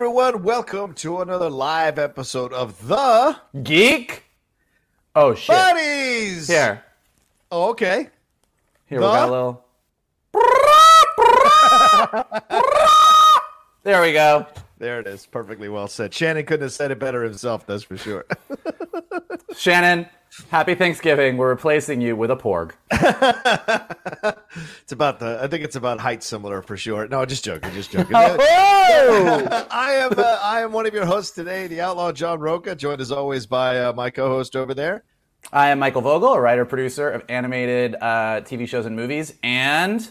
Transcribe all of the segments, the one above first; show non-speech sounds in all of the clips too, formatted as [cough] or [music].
Everyone, welcome to another live episode of The Geek? Oh shit. Buddies. Here. Oh, okay. Here The- we got a little [laughs] There we go. There it is. Perfectly well said. Shannon couldn't have said it better himself, that's for sure. [laughs] Shannon, happy Thanksgiving. We're replacing you with a porg. [laughs] it's about the I think it's about height similar for sure. No, just joking, just joking. Oh! [laughs] I am uh, I am one of your hosts today, the outlaw John Rocha, joined as always by uh, my co-host over there. I am Michael Vogel, a writer producer of animated uh, TV shows and movies, and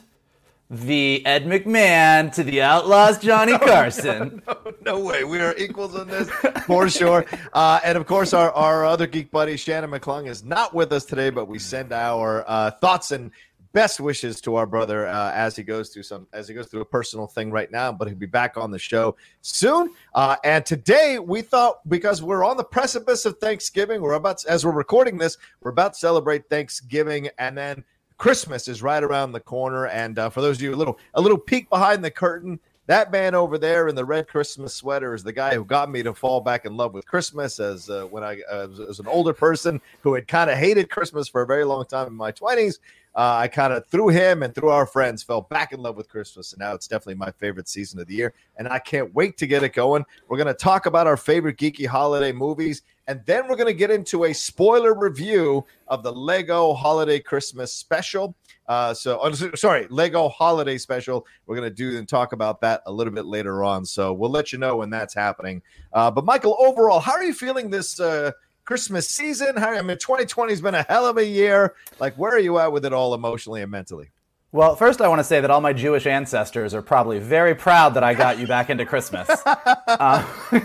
the Ed McMahon to the Outlaws Johnny [laughs] Carson. [laughs] No way. We are equals on this for sure. Uh, and of course, our, our other geek buddy, Shannon McClung, is not with us today, but we send our uh, thoughts and best wishes to our brother uh, as he goes through some as he goes through a personal thing right now but he'll be back on the show soon uh, and today we thought because we're on the precipice of thanksgiving we're about as we're recording this we're about to celebrate thanksgiving and then Christmas is right around the corner, and uh, for those of you a little a little peek behind the curtain, that man over there in the red Christmas sweater is the guy who got me to fall back in love with Christmas as uh, when I uh, as an older person who had kind of hated Christmas for a very long time in my twenties. Uh, I kind of through him and through our friends fell back in love with Christmas, and now it's definitely my favorite season of the year, and I can't wait to get it going. We're gonna talk about our favorite geeky holiday movies, and then we're gonna get into a spoiler review of the Lego Holiday Christmas Special. Uh, so, oh, sorry, Lego Holiday Special. We're gonna do and talk about that a little bit later on. So we'll let you know when that's happening. Uh, but Michael, overall, how are you feeling this uh, Christmas season? I mean, 2020 has been a hell of a year. Like, where are you at with it all emotionally and mentally? Well, first, I want to say that all my Jewish ancestors are probably very proud that I got you back into Christmas. [laughs] Uh, [laughs]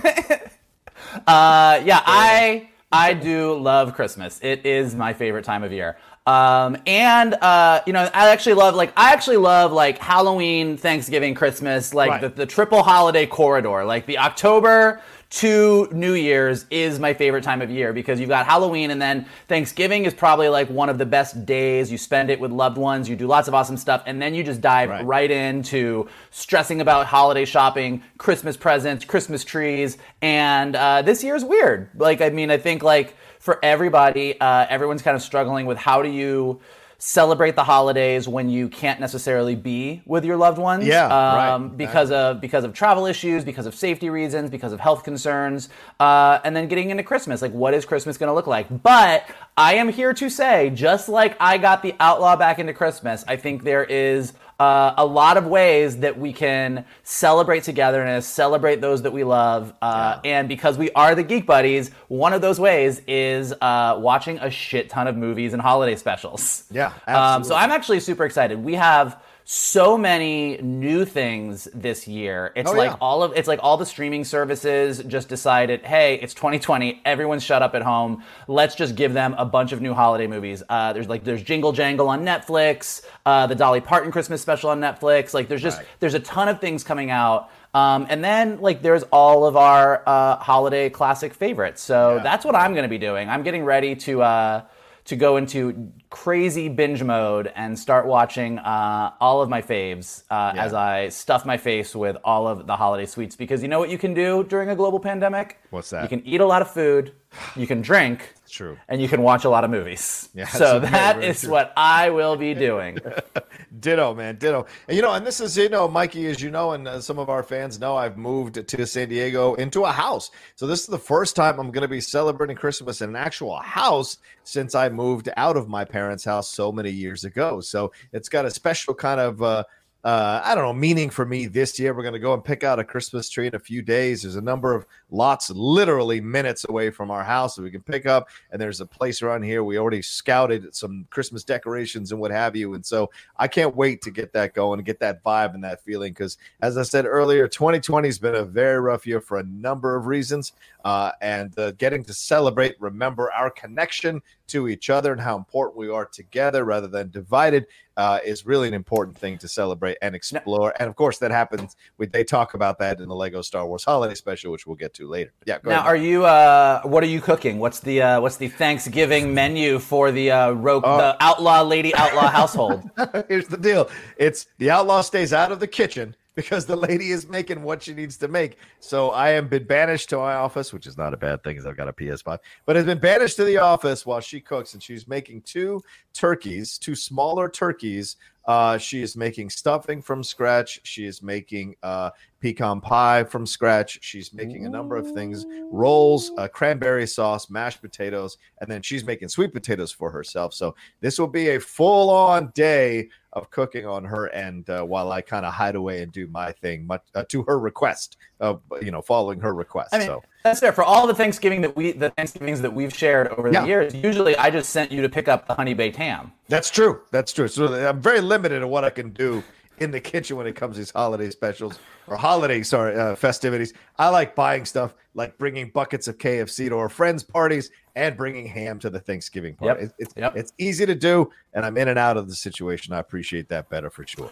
uh, yeah, I I do love Christmas. It is my favorite time of year. Um, and uh, you know, I actually love like I actually love like Halloween, Thanksgiving, Christmas, like Right. the, the triple holiday corridor. Like the October to New Year's is my favorite time of year because you've got Halloween and then Thanksgiving is probably like one of the best days. You spend it with loved ones, you do lots of awesome stuff, and then you just dive Right. right, into stressing about holiday shopping, Christmas presents, Christmas trees, and uh, this is weird. Like, I mean, I think like for everybody, uh, everyone's kind of struggling with how do you celebrate the holidays when you can't necessarily be with your loved ones Yeah, right. um, because of because of travel issues because of safety reasons because of health concerns uh, and then getting into christmas. Like what is christmas going to look like? But i am here to say just like i got the outlaw back into christmas i think there is uh, a lot of ways that we can celebrate togetherness, celebrate those that we love, uh, and because we are the Geek Buddies, one of those ways is uh, watching a shit ton of movies and holiday specials. Yeah, Um, so. I'm actually super excited. We have so many new things this year. It's Oh, like yeah. all of it's like all the streaming services just decided, hey, it's 2020, everyone's shut up at home. Let's just give them a bunch of new holiday movies. Uh, there's like there's Jingle Jangle on Netflix, uh, the Dolly Parton Christmas special on Netflix. Like there's just Right. there's a ton of things coming out. Um, and then like there's all of our uh, holiday classic favorites. So Yeah. that's what I'm going to be doing. I'm getting ready to uh, to go into crazy binge mode and start watching uh, all of my faves uh, Yeah. as I stuff my face with all of the holiday sweets. Because you know what you can do during a global pandemic? What's that? You can eat a lot of food, you can drink, true. and you can watch a lot of movies. [laughs] Yeah, so very, very is true. what I will be doing. [laughs] Ditto, man, ditto. And you know, and this is, you know, Mikey, as you know, and uh, some of our fans know, I've moved to San Diego into a house. So this is the first time I'm going to be celebrating Christmas in an actual house since I moved out of my parents' house so many years ago. So it's got a special kind of. Uh, uh, I don't know, meaning for me this year. We're going to go and pick out a Christmas tree in a few days. There's a number of lots literally minutes away from our house that we can pick up. And there's a place around here. We already scouted some Christmas decorations and what have you. And so I can't wait to get that going and get that vibe and that feeling. Because as I said earlier, 2020 has been a very rough year for a number of reasons. Uh, and uh, getting to celebrate, remember our connection to each other and how important we are together rather than divided uh, is really an important thing to celebrate and explore. And of course, that happens. We, they talk about that in the Lego Star Wars Holiday Special, which we'll get to later. Yeah, go Now, ahead. are you? Uh, what are you cooking? What's the uh, What's the Thanksgiving menu for the uh, rogue, Oh. the outlaw lady outlaw household? [laughs] Here's the deal. It's the outlaw stays out of the kitchen [laughs] because the lady is making what she needs to make. So I have been banished to my office, which is not a bad thing because I've got a PS5, but has been banished to the office while she cooks and she's making two turkeys, two smaller turkeys. Uh, she is making stuffing from scratch. She is making uh, pecan pie from scratch. She's making a number of things rolls, uh, cranberry sauce, mashed potatoes, and then she's making sweet potatoes for herself. So this will be a full on day of cooking on her end uh, while I kind of hide away and do my thing, much uh, to her request of you know following her request. I mean, so that's fair. For all the Thanksgiving that we, the Thanksgivings that we've shared over the Yeah. years, usually I just sent you to pick up the honey baked ham. that's true. That's true. So I'm very limited in what I can do in the kitchen when it comes to these holiday specials or holiday sorry uh, festivities. I like buying stuff like bringing buckets of KFC to our friends' parties and bringing ham to the Thanksgiving party. Yep. It's it's, Yep. it's easy to do, and I'm in and out of the situation. I appreciate that better for sure.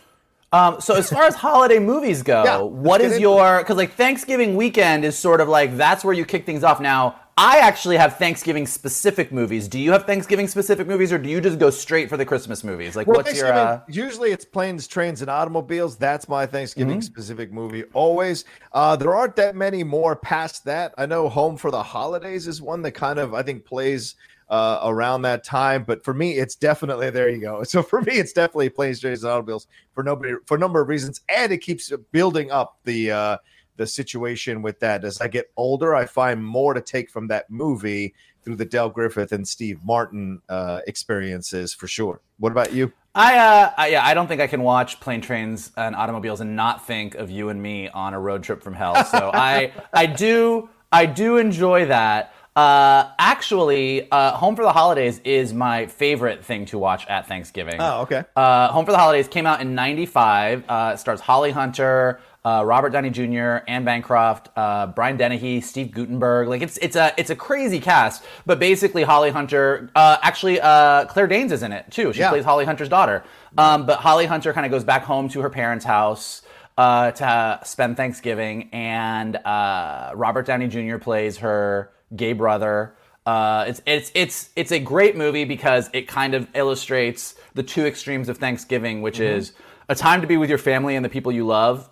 Um, so as far as holiday movies go, Yeah, what is your? Because like Thanksgiving weekend is sort of like that's where you kick things off. Now, I actually have Thanksgiving specific movies. Do you have Thanksgiving specific movies, or do you just go straight for the Christmas movies? Like, Well, what's your? Uh, usually it's planes, trains, and automobiles. That's my Thanksgiving Mm-hmm. specific movie. Always. Uh, there aren't that many more past that. I know Home for the Holidays is one that kind of I think plays uh, around that time. But for me, it's definitely there. You go. [laughs] So for me, it's definitely planes, trains, and automobiles for nobody for a number of reasons, and it keeps building up the. Uh, the situation with that as I get older, I find more to take from that movie through the Del Griffith and Steve Martin uh, experiences for sure. What about you? I, uh, I, yeah, I don't think I can watch plane, trains, and automobiles and not think of you and me on a road trip from hell. So I, I do, I do enjoy that. Uh, actually, uh, Home for the Holidays is my favorite thing to watch at Thanksgiving. Oh, okay. Uh, Home for the Holidays came out in '95. Uh, it stars Holly Hunter, uh, Robert Downey Jr., Anne Bancroft, uh, Brian Dennehy, Steve Guttenberg. Like it's it's a it's a crazy cast. But basically, Holly Hunter, uh, actually, uh, Claire Danes is in it too. She Yeah. plays Holly Hunter's daughter. Um, but Holly Hunter kind of goes back home to her parents' house. Uh, to spend Thanksgiving, and uh, Robert Downey Jr. plays her gay brother. Uh, it's it's it's it's a great movie because it kind of illustrates the two extremes of Thanksgiving, which is a time to be with your family and the people you love,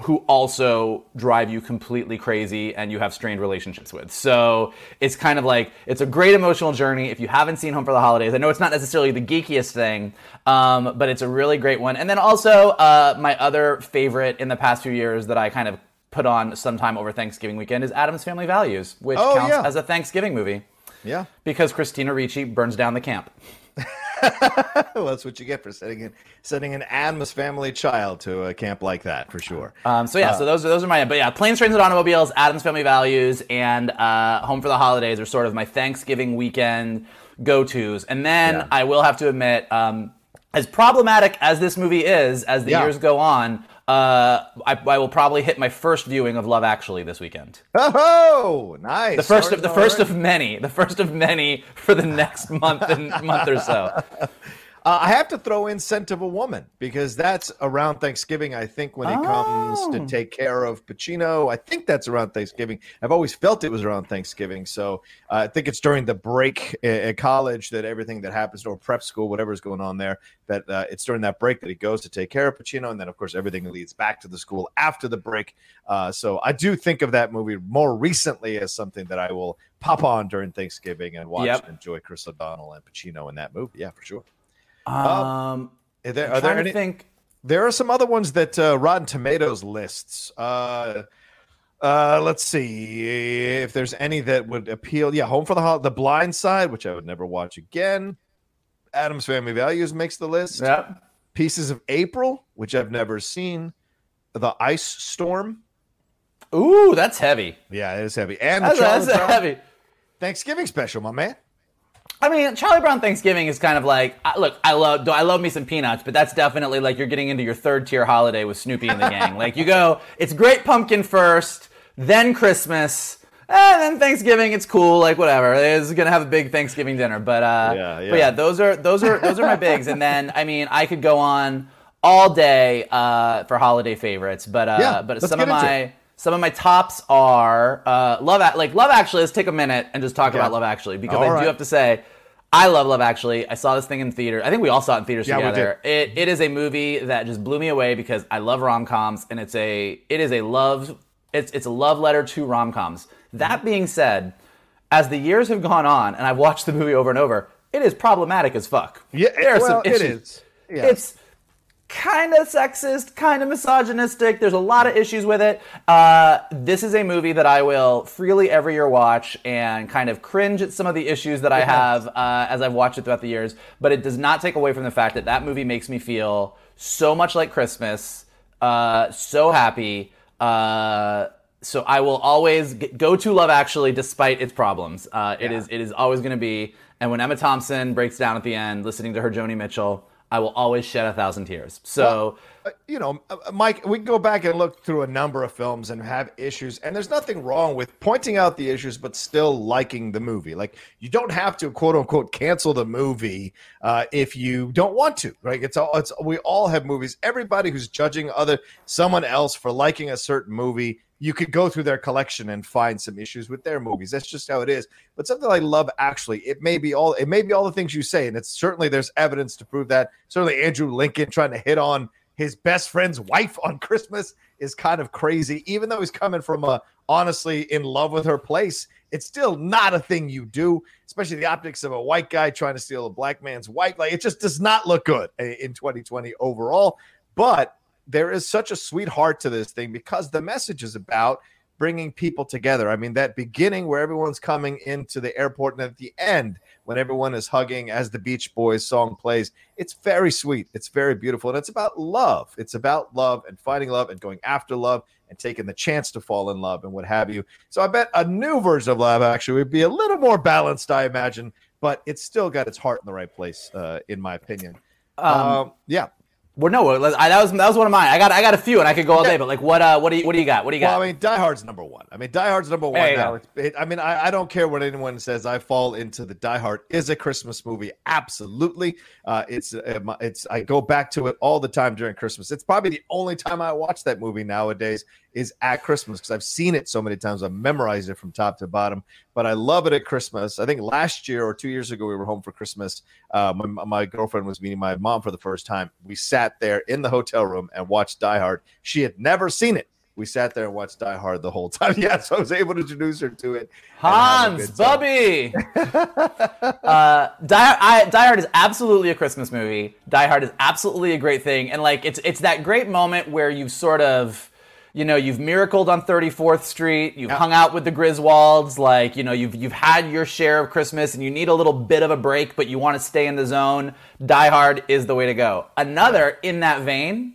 who also drive you completely crazy and you have strained relationships with. So it's kind of like it's a great emotional journey. If you haven't seen Home for the Holidays, I know it's not necessarily the geekiest thing, um, but it's a really great one. And then also uh, my other favorite in the past few years that I kind of put on sometime over Thanksgiving weekend is Addams Family Values, which Oh, counts yeah. as a Thanksgiving movie Yeah. because Christina Ricci burns down the camp. [laughs] well, that's what you get for sending in sending an Addams family child to a camp like that for sure. Um, so yeah, so those are those are my but yeah, planes, trains, and automobiles, Addams Family Values, and uh, Home for the Holidays are sort of my Thanksgiving weekend go tos. And then Yeah. I will have to admit, um, as problematic as this movie is, as the Yeah. years go on, uh, I, I will probably hit my first viewing of Love Actually this weekend. Oh, nice. The first of the first of many, the first of many for the next month and [laughs] month or so. Uh, I have to throw in Scent of a Woman because that's around Thanksgiving, I think, when he comes Oh. to take care of Pacino. I think that's around Thanksgiving. I've always felt it was around Thanksgiving. So uh, I think it's during the break at college that everything that happens, or prep school, whatever's going on there, that uh, it's during that break that he goes to take care of Pacino. And then, of course, everything leads back to the school after the break. Uh, so I do think of that movie more recently as something that I will pop on during Thanksgiving and watch Yep. and enjoy Chris O'Donnell and Pacino in that movie. Yeah, for sure. Um, Are there, are there any? think. There are some other ones that uh, Rotten Tomatoes lists. Uh, uh, let's see if there's any that would appeal. Yeah, Home for the Hol- The Blind Side, which I would never watch again. Addams Family Values makes the list. Yeah. Pieces of April, which I've never seen. The Ice Storm. Ooh, that's heavy. Yeah, it is heavy. And That's, that's heavy. Thanksgiving special, my man. I mean, Charlie Brown Thanksgiving is kind of like look. I love I love me some peanuts, but that's definitely like you're getting into your third tier holiday with Snoopy and the gang. like you go, it's great pumpkin first, then Christmas, and then Thanksgiving. It's cool, like whatever. It's gonna have a big Thanksgiving dinner, but uh, Yeah, yeah. but yeah, those are those are those are my bigs. And then I mean, I could go on all day uh, for holiday favorites, but uh, Yeah, but some of my it. Some of my tops are uh, Love like Love Actually. Let's take a minute and just talk Yeah. about Love Actually because All I right. do have to say I love Love Actually. I saw this thing in theater. I think we all saw it in theaters Yeah, together. It it is a movie that just blew me away because I love rom coms and it's a it is a love it's it's a love letter to rom coms. That being said, as the years have gone on and I've watched the movie over and over, it is problematic as fuck. Yeah, there are well, some it issues. is. Yeah. It's kind of sexist, kind of misogynistic. There's a lot of issues with it. Uh, this is a movie that I will freely every year watch and kind of cringe at some of the issues that I have uh, as I've watched it throughout the years. But it does not take away from the fact that that movie makes me feel so much like Christmas, uh, so happy. Uh, so I will always go to Love Actually despite its problems. Uh, it Yeah. is it is always going to be. And when Emma Thompson breaks down at the end, listening to her Joni Mitchell, I will always shed a thousand tears. So uh, you know, uh, Mike, we can go back and look through a number of films and have issues, and there's nothing wrong with pointing out the issues, but still liking the movie. Like you don't have to quote unquote cancel the movie uh, if you don't want to. Right? It's all. It's we all have movies. Everybody who's judging other someone else for liking a certain movie. You could go through their collection and find some issues with their movies. That's just how it is. But something like Love Actually, it may be all it may be all the things you say, and it's certainly there's evidence to prove that. Certainly Andrew Lincoln trying to hit on his best friend's wife on Christmas is kind of crazy. Even though he's coming from a honestly in love with her place, it's still not a thing you do, especially the optics of a white guy trying to steal a black man's wife. Like it just does not look good eh, in 2020 overall. But there is such a sweetheart to this thing because the message is about bringing people together. I mean, that beginning where everyone's coming into the airport and at the end when everyone is hugging as the Beach Boys song plays, it's very sweet. It's very beautiful. And it's about love. It's about love and finding love and going after love and taking the chance to fall in love and what have you. So I bet a new version of love actually would be a little more balanced, I imagine, but it's still got its heart in the right place, uh, in my opinion. Um, yeah. Well, no, I, that was that was one of mine. I got I got a few, and I could go all day. But like, what uh, what do you what do you got? What do you got? Well, I mean, Die Hard's number one. I mean, Die Hard's number one now. it, I mean, I, I don't care what anyone says. I fall into the Die Hard is a Christmas movie. Absolutely, uh, it's uh, it's. I go back to it all the time during Christmas. It's probably the only time I watch that movie nowadays is at Christmas because I've seen it so many times. I've memorized it from top to bottom. But I love it at Christmas. I think last year or two years ago we were home for Christmas. Uh, my, my girlfriend was meeting my mom for the first time. We sat there in the hotel room and watched Die Hard. She had never seen it. We sat there and watched Die Hard the whole time. [laughs] Yeah, so I was able to introduce her to it. and have a Hans. Bubby. uh, Die, I, Die Hard is absolutely a Christmas movie. Die Hard is absolutely a great thing, and like it's it's that great moment where you've sort of. You know, you've miracled on 34th Street. You've hung out with the Griswolds. Like, you know, you've you've had your share of Christmas, and you need a little bit of a break, but you want to stay in the zone. Die Hard is the way to go. Another in that vein,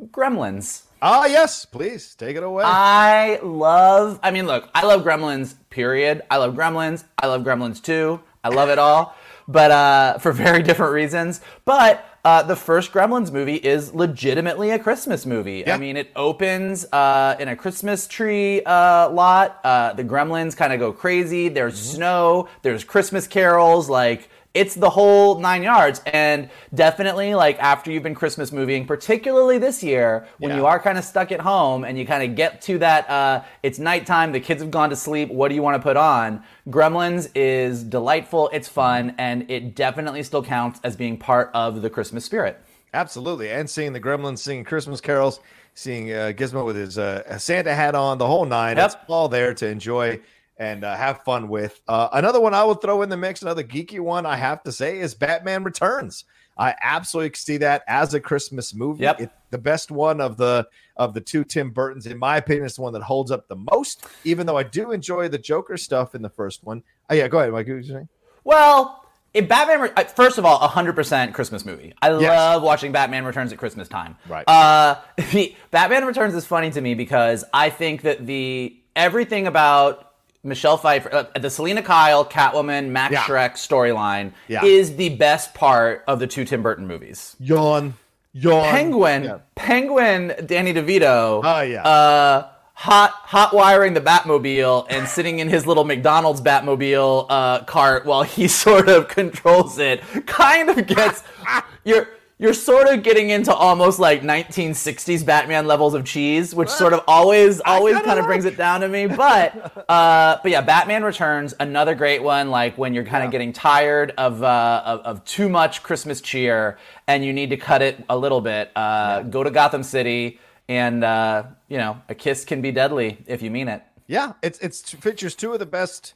Gremlins. Ah, yes, please take it away. I love. I mean, look, I love Gremlins. Period. I love Gremlins. I love Gremlins too. I love it all, but uh, for very different reasons. But uh, the first Gremlins movie is legitimately a Christmas movie. Yeah. I mean, it opens uh, in a Christmas tree uh, lot. Uh, the Gremlins kind of go crazy. There's Mm-hmm. snow. There's Christmas carols. Like it's the whole nine yards. And definitely, like after you've been Christmas moving, particularly this year, when Yeah. you are kind of stuck at home and you kind of get to that, uh, it's nighttime. The kids have gone to sleep. What do you want to put on? Gremlins is delightful. It's fun, and it definitely still counts as being part of the Christmas spirit. Absolutely, and seeing the Gremlins singing Christmas carols, seeing uh, Gizmo with his uh, Santa hat on, the whole nine. Yep. It's all there to enjoy and uh, have fun with. Uh, another one I will throw in the mix, another geeky one I have to say is Batman Returns. I absolutely see that as a Christmas movie. Yep. It's the best one of the of the two Tim Burtons, in my opinion, is the one that holds up the most. Even though I do enjoy the Joker stuff in the first one. Oh yeah, go ahead, Mike. What you saying? Well, if Batman, uh, first of all, 100% Christmas movie. I Yes. love watching Batman Returns at Christmas time. Right. Uh, [laughs] the, Batman Returns is funny to me because I think that the everything about Michelle Pfeiffer, uh, the Selina Kyle, Catwoman, Max Yeah. Shreck storyline Yeah. is the best part of the two Tim Burton movies. Yawn, yawn. Penguin, Yeah. Penguin, Danny DeVito. Oh, yeah. Uh, hot, hot wiring the Batmobile and sitting in his little McDonald's Batmobile uh, cart while he [laughs] sort of controls it. Kind of gets [laughs] you're you're sort of getting into almost like 1960s Batman levels of cheese, which sort of always always kinda like brings it down to me. [laughs] But uh, but yeah, Batman Returns, another great one. Like when you're kind of getting tired of, uh, of of too much Christmas cheer and you need to cut it a little bit. Uh, Go to Gotham City, and uh, you know a kiss can be deadly if you mean it. Yeah, it's it's features two of the best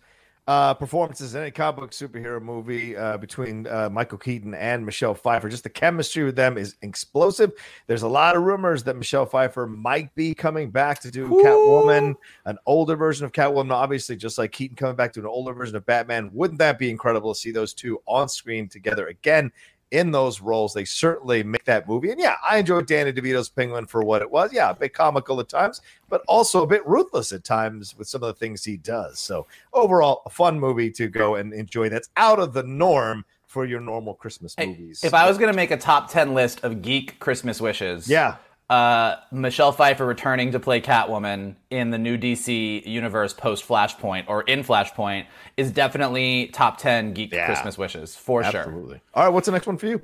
uh, performances in any comic book superhero movie uh, between uh, Michael Keaton and Michelle Pfeiffer. Just the chemistry with them is explosive. There's a lot of rumors that Michelle Pfeiffer might be coming back to do Catwoman, an older version of Catwoman. Obviously, just like Keaton coming back to an older version of Batman. Wouldn't that be incredible to see those two on screen together again? In those roles, they certainly make that movie. And yeah, I enjoyed Danny DeVito's Penguin for what it was. Yeah, a bit comical at times, but also a bit ruthless at times with some of the things he does. So overall, a fun movie to go and enjoy. That's out of the norm for your normal Christmas Hey, movies. If I was going to make a top 10 list of geek Christmas wishes, yeah, uh, Michelle Pfeiffer returning to play Catwoman in the new DC universe post Flashpoint or in Flashpoint is definitely top 10 geek Yeah. Christmas wishes for sure. absolutely. All right, what's the next one for you?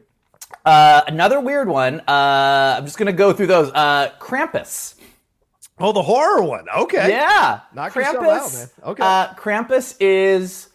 Uh, another weird one. Uh, I'm just going to go through those. Uh, Krampus. Oh, the horror one. Okay. Yeah. Knock yourself out, man. Okay. Uh, Krampus is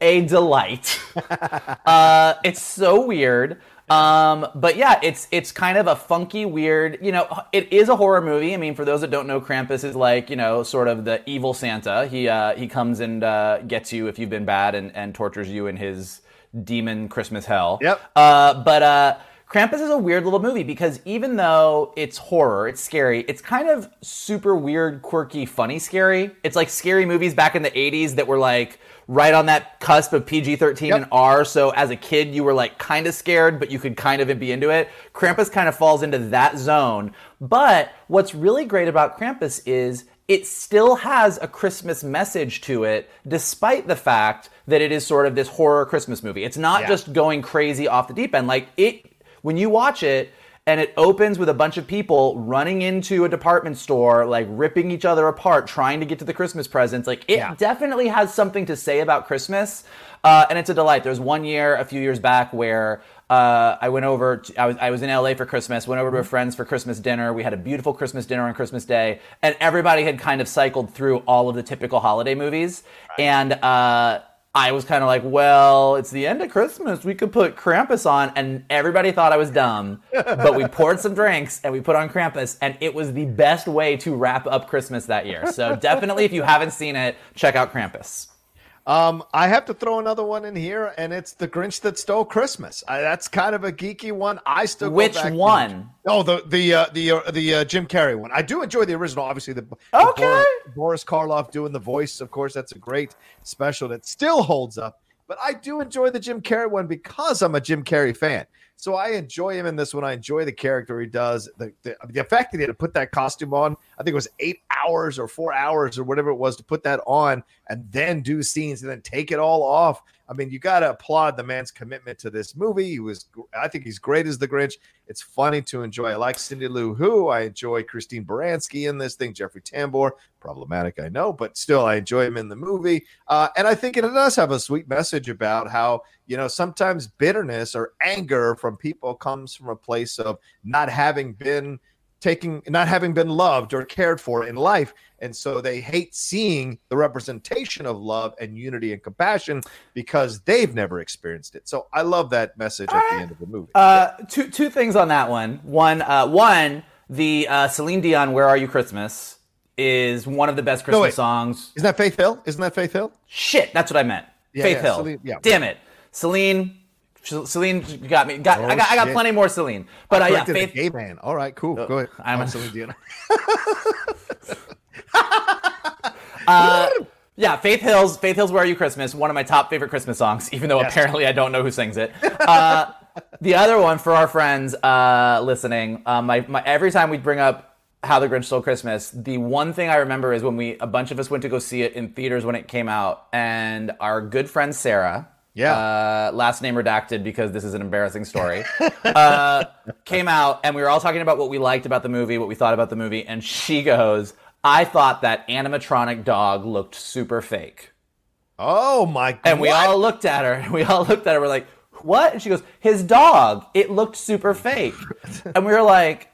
a delight. [laughs] uh, it's so weird. Um, but yeah, it's it's kind of a funky, weird. You know, it is a horror movie. I mean, for those that don't know, Krampus is like you know, sort of the evil Santa. He uh, he comes and uh, gets you if you've been bad and, and tortures you in his demon Christmas hell. Yep. Uh, but uh, Krampus is a weird little movie because even though it's horror, it's scary, it's kind of super weird, quirky, funny scary. It's like scary movies back in the 80s that were like right on that cusp of PG 13 Yep. and R. So as a kid, you were like kind of scared, but you could kind of be into it. Krampus kind of falls into that zone. But what's really great about Krampus is it still has a Christmas message to it, despite the fact that it is sort of this horror Christmas movie. It's not Yeah. just going crazy off the deep end. Like it, when you watch it, and it opens with a bunch of people running into a department store, like ripping each other apart, trying to get to the Christmas presents. Like it Yeah. definitely has something to say about Christmas, uh, and it's a delight. There's one year, a few years back, where uh, I went over. To, I was I was in LA for Christmas. Went over to a friend's for Christmas dinner. We had a beautiful Christmas dinner on Christmas Day, and everybody had kind of cycled through all of the typical holiday movies, and. Uh, I was kind of like, well, it's the end of Christmas. We could put Krampus on. And everybody thought I was dumb. but we poured some drinks and we put on Krampus. And it was the best way to wrap up Christmas that year. So definitely, if you haven't seen it, check out Krampus. Um, I have to throw another one in here, and it's the Grinch that stole Christmas. I, that's kind of a geeky one. I still go Which one? oh, the the uh, the uh, the uh, Jim Carrey one. I do enjoy the original. Obviously, the, the Okay. Boris, Boris Karloff doing the voice. Of course, that's a great special that still holds up. But I do enjoy the Jim Carrey one because I'm a Jim Carrey fan. So I enjoy him in this one. I enjoy the character he does. The, the, the fact that he had to put that costume on, I think it was eight hours or four hours or whatever it was to put that on and then do scenes and then take it all off. I mean, you got to applaud the man's commitment to this movie. He was, I think he's great as the Grinch. It's funny to enjoy. I like Cindy Lou Who. I enjoy Christine Baranski in this thing. Jeffrey Tambor, problematic, I know, but still, I enjoy him in the movie. Uh, and I think it does have a sweet message about how, you know, sometimes bitterness or anger from people comes from a place of not having been taking not having been loved or cared for in life and so they hate seeing the representation of love and unity and compassion because they've never experienced it so i love that message at the end of the movie Uh, two two things on that one. One, uh, one, the uh, Celine Dion "Where Are You Christmas" is one of the best Christmas wait. songs. isn't that faith hill isn't that faith hill Shit, that's what I meant. Yeah, Faith yeah, Hill. Celine- yeah. Damn it, Celine. Celine got me. Got I got I got Oh, plenty more Celine. But uh, yeah, Faith. gay man all right cool go ahead I'm I'm a- Celine Dion. [laughs] Uh, yeah, Faith Hill's Faith Hill's "Where Are You Christmas" one of my top favorite Christmas songs. Even though Yes. apparently I don't know who sings it. Uh, [laughs] the other one for our friends uh, listening, uh, my, my every time we bring up How the Grinch Stole Christmas, the one thing I remember is when we a bunch of us went to go see it in theaters when it came out, and our good friend Sarah. Yeah. Uh, last name redacted because this is an embarrassing story. [laughs] uh, came out and we were all talking about what we liked about the movie, what we thought about the movie, and she goes, "I thought that animatronic dog looked super fake." oh my god And we all looked at her. And [laughs] we all looked at her. We're like, "What?" And she goes, "His dog. It looked super fake." [laughs] and we were like,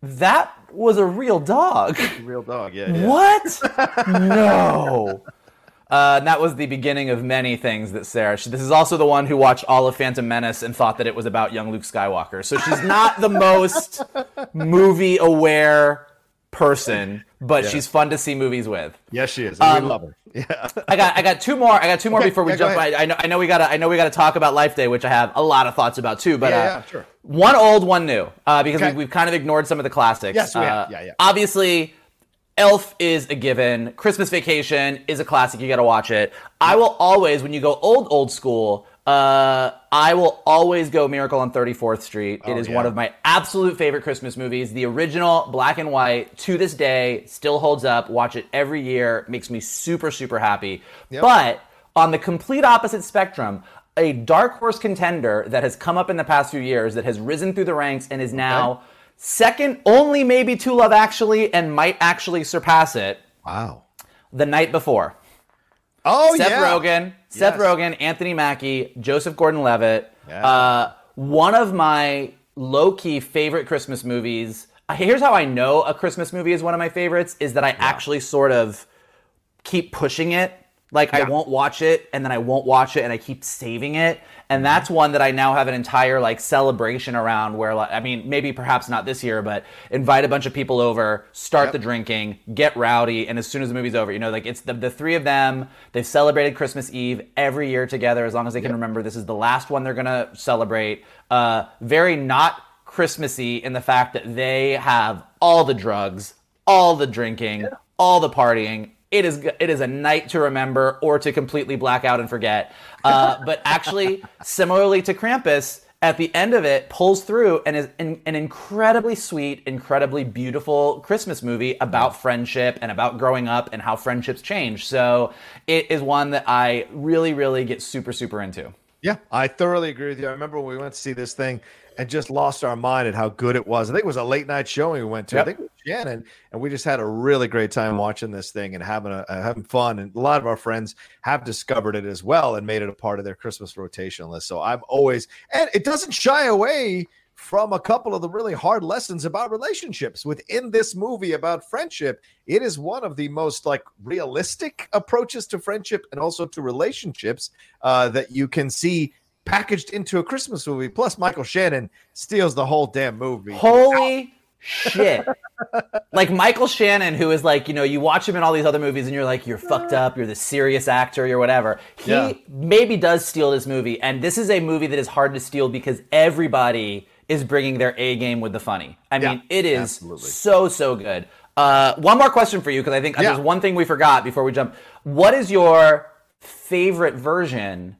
"That was a real dog." real dog yeah, yeah. What? no. Uh, and that was the beginning of many things that Sarah. She, this is also the one who watched all of Phantom Menace and thought that it was about young Luke Skywalker. So she's not the most movie aware person, but she's fun to see movies with. yes she is Um, we love her [laughs] yeah I got I got two more. I got two more Okay, before we yeah, jump. I, I know I know we gotta I know we gotta talk about Life Day, which I have a lot of thoughts about too. But Yeah, uh, yeah, sure. one old, one new, uh, because Okay. we, we've kind of ignored some of the classics. Yes, we have. Uh, Yeah, yeah. Obviously, Elf is a given. Christmas Vacation is a classic. You gotta watch it. I will always, when you go old old school. Uh, I will always go Miracle on 34th Street. it is Oh, yeah. one of my absolute favorite Christmas movies. The original, black and white, to this day, still holds up. Watch it every year. Makes me super, super happy. But on the complete opposite spectrum, a dark horse contender that has come up in the past few years, that has risen through the ranks and is now second only maybe to Love Actually and might actually surpass it. wow The night before. oh Seth yeah Rogen, Seth Yes. Rogen, Anthony Mackie, Joseph Gordon-Levitt. Yeah. Uh, one of my low-key favorite Christmas movies. Here's how I know a Christmas movie is one of my favorites: is that I actually sort of keep pushing it. Like I won't watch it, and then I won't watch it, and I keep saving it. And that's one that I now have an entire like celebration around. Where like, I mean, maybe perhaps not this year, but invite a bunch of people over, start Yep. the drinking, get rowdy, and as soon as the movie's over, you know, like it's the the three of them. They've celebrated Christmas Eve every year together as long as they can remember. This is the last one they're gonna celebrate. Uh, very not Christmassy in the fact that they have all the drugs, all the drinking, all the partying. It is it is a night to remember or to completely black out and forget. Uh, [laughs] but actually, similarly to Krampus, at the end of it, pulls through and is an, an incredibly sweet, incredibly beautiful Christmas movie about friendship and about growing up and how friendships change. So it is one that I really, really get super, super into. Yeah, I thoroughly agree with you. I remember when we went to see this thing and just lost our mind at how good it was. I think it was a late night showing we went to. Yep. I think it was Shannon, and we just had a really great time watching this thing and having a uh, having fun. And a lot of our friends have discovered it as well and made it a part of their Christmas rotation list. So I'm always and it doesn't shy away from a couple of the really hard lessons about relationships within this movie about friendship it is one of the most like realistic approaches to friendship and also to relationships uh, that you can see packaged into a christmas movie plus michael shannon steals the whole damn movie Holy shit. [laughs] like Michael Shannon, who is like, you know, you watch him in all these other movies and you're like, you're fucked up, you're the serious actor, you're whatever. He Yeah. maybe does steal this movie. And this is a movie that is hard to steal because everybody is bringing their A game with the funny. I Yeah, mean, it is absolutely. so, so good. Uh, one more question for you because I think Yeah. there's one thing we forgot before we jump. What is your favorite version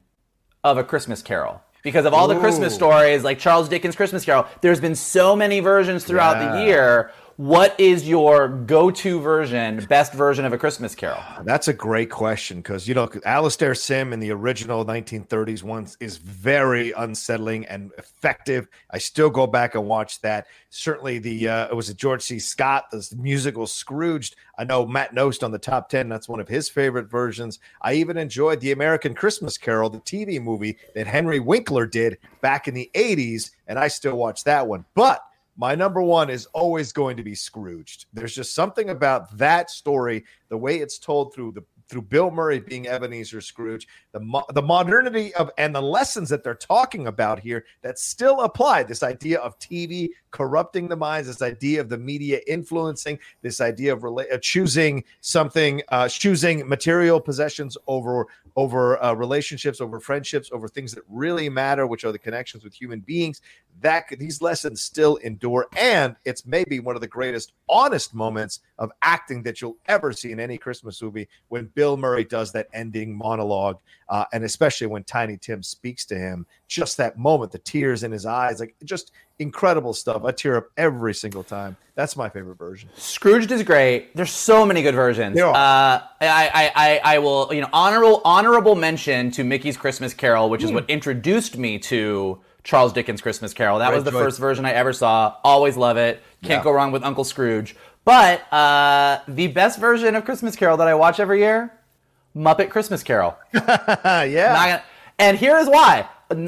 of A Christmas Carol? because of all the Christmas stories, like Charles Dickens' Christmas Carol. There's been so many versions throughout Yeah. the year. What is your go-to version, best version of a Christmas Carol? That's a great question because you know Alastair Sim in the original 1930s ones is very unsettling and effective. I still go back and watch that. Certainly, the uh, it was a George C. Scott, the musical Scrooged. I know Matt Knost on the top ten. That's one of his favorite versions. I even enjoyed the American Christmas Carol, the TV movie that Henry Winkler did back in the 80s, and I still watch that one. But my number one is always going to be Scrooged. There's just something about that story, the way it's told through the through Bill Murray being Ebenezer Scrooge, the mo- the modernity of and the lessons that they're talking about here that still apply. This idea of TV corrupting the minds, this idea of the media influencing, this idea of rela- uh, choosing something, uh, choosing material possessions over over uh, relationships, over friendships, over things that really matter, which are the connections with human beings. That these lessons still endure, and it's maybe one of the greatest honest moments of acting that you'll ever see in any Christmas movie when Bill Murray does that ending monologue, uh, and especially when Tiny Tim speaks to him. Just that moment, the tears in his eyes, like just incredible stuff. I tear up every single time. That's my favorite version. Scrooged is great. There's so many good versions. There are. Uh, I, I, I, I will, you know, honorable honorable mention to Mickey's Christmas Carol, which is what introduced me to Charles Dickens' Christmas Carol. That Great was the choice. first version I ever saw. Always love it. Can't Yeah. go wrong with Uncle Scrooge. But uh, the best version of Christmas Carol that I watch every year, Muppet Christmas Carol. [laughs] Yeah. Gonna- and here is why.